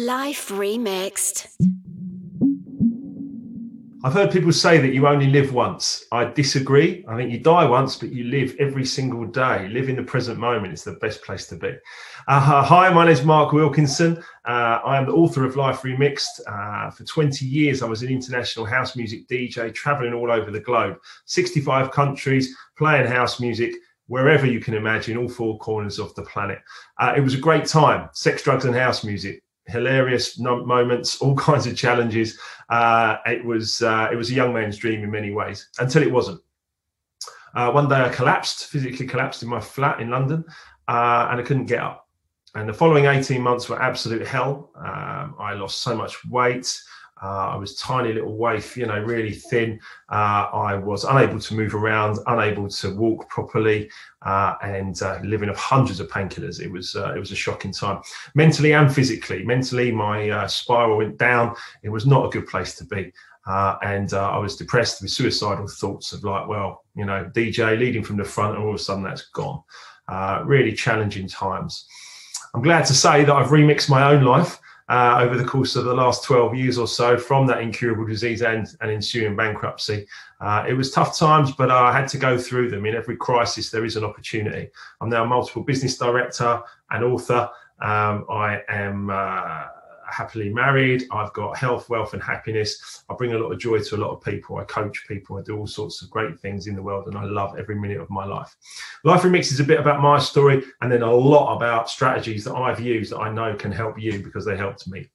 Life Remixed. I've heard people say that you only live once. I disagree. I think you die once, but you live every single day. Live in the present moment. It's the best place to be. Uh, hi, my name is Mark Wilkinson. Uh, I am the author of Life Remixed. Uh, for 20 years, I was an international house music DJ, traveling all over the globe, 65 countries, playing house music wherever you can imagine, all four corners of the planet. Uh, it was a great time. Sex, drugs, and house music hilarious moments, all kinds of challenges. Uh, it was uh, it was a young man's dream in many ways until it wasn't. Uh, one day I collapsed, physically collapsed in my flat in London, uh, and I couldn't get up. And the following 18 months were absolute hell. Um, I lost so much weight. Uh, I was tiny little waif, you know, really thin. Uh, I was unable to move around, unable to walk properly, uh, and uh, living off hundreds of painkillers. It was uh, it was a shocking time, mentally and physically. Mentally, my uh, spiral went down. It was not a good place to be. and I was depressed with suicidal thoughts of like, well, you know, DJ leading from the front, and all of a sudden that's gone. really challenging times. I'm glad to say that I've remixed my own life uh, over the course of the last 12 years or so from that incurable disease and, and ensuing bankruptcy. Uh, it was tough times, but I had to go through them. In every crisis, there is an opportunity. I'm now a multiple business director and author. Um, I am. Uh, happily married. I've got health, wealth, and happiness. I bring a lot of joy to a lot of people. I coach people. I do all sorts of great things in the world, and I love every minute of my life. Life Remix is a bit about my story and then a lot about strategies that I've used that I know can help you because they helped me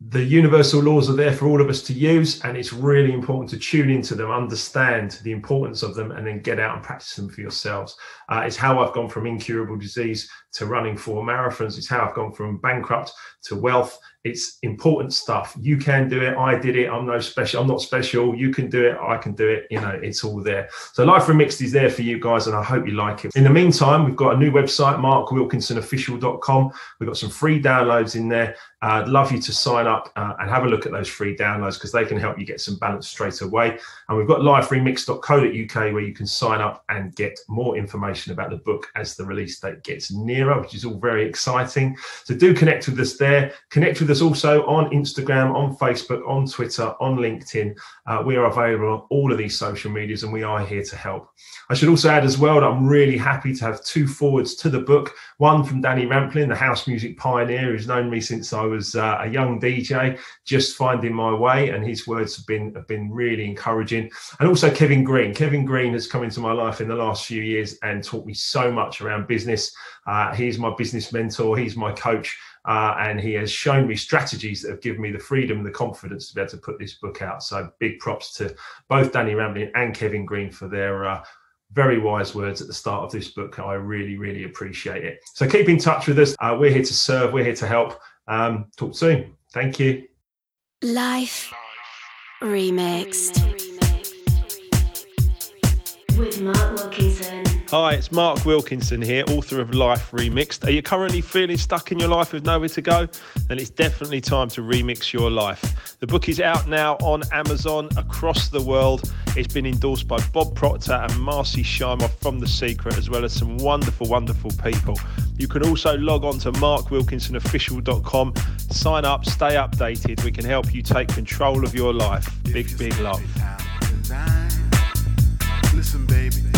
the universal laws are there for all of us to use, and it's really important to tune into them, understand the importance of them, and then get out and practice them for yourselves. Uh, it's how I've gone from incurable disease to running four marathons. It's how I've gone from bankrupt to wealth. It's important stuff. You can do it. I did it. I'm no special. I'm not special. You can do it. I can do it. You know, it's all there. So Life Remixed is there for you guys, and I hope you like it. In the meantime, we've got a new website, markwilkinsonofficial.com. We've got some free downloads in there. Uh, I'd love you to sign up uh, and have a look at those free downloads because they can help you get some balance straight away. And we've got liferemix.co.uk where you can sign up and get more information about the book as the release date gets nearer, which is all very exciting. So do connect with us there. Connect with us also on Instagram, on Facebook, on Twitter, on LinkedIn. Uh, we are available on all of these social medias and we are here to help. I should also add as well that I'm really happy to have two forewords to the book. One from Danny Rampling, the house music pioneer, who's known me since I was uh, a young DJ, just finding my way, and his words have been have been really encouraging. And also Kevin Green. Kevin Green has come into my life in the last few years and taught me so much around business. Uh, he's my business mentor. He's my coach. Uh, and he has shown me strategies that have given me the freedom and the confidence to be able to put this book out. So big props to both Danny Rampling and Kevin Green for their uh, very wise words at the start of this book. I really, really appreciate it. So keep in touch with us. Uh, we're here to serve. We're here to help. Um, talk soon. Thank you. Life Remixed with Mark Wilkinson. Hi, it's Mark Wilkinson here, author of Life Remixed. Are you currently feeling stuck in your life with nowhere to go? Then it's definitely time to remix your life. The book is out now on Amazon across the world. It's been endorsed by Bob Proctor and Marci Shimoff from The Secret, as well as some wonderful, wonderful people. You can also log on to markwilkinsonofficial.com, sign up, stay updated. We can help you take control of your life. Big, big love. Listen, baby.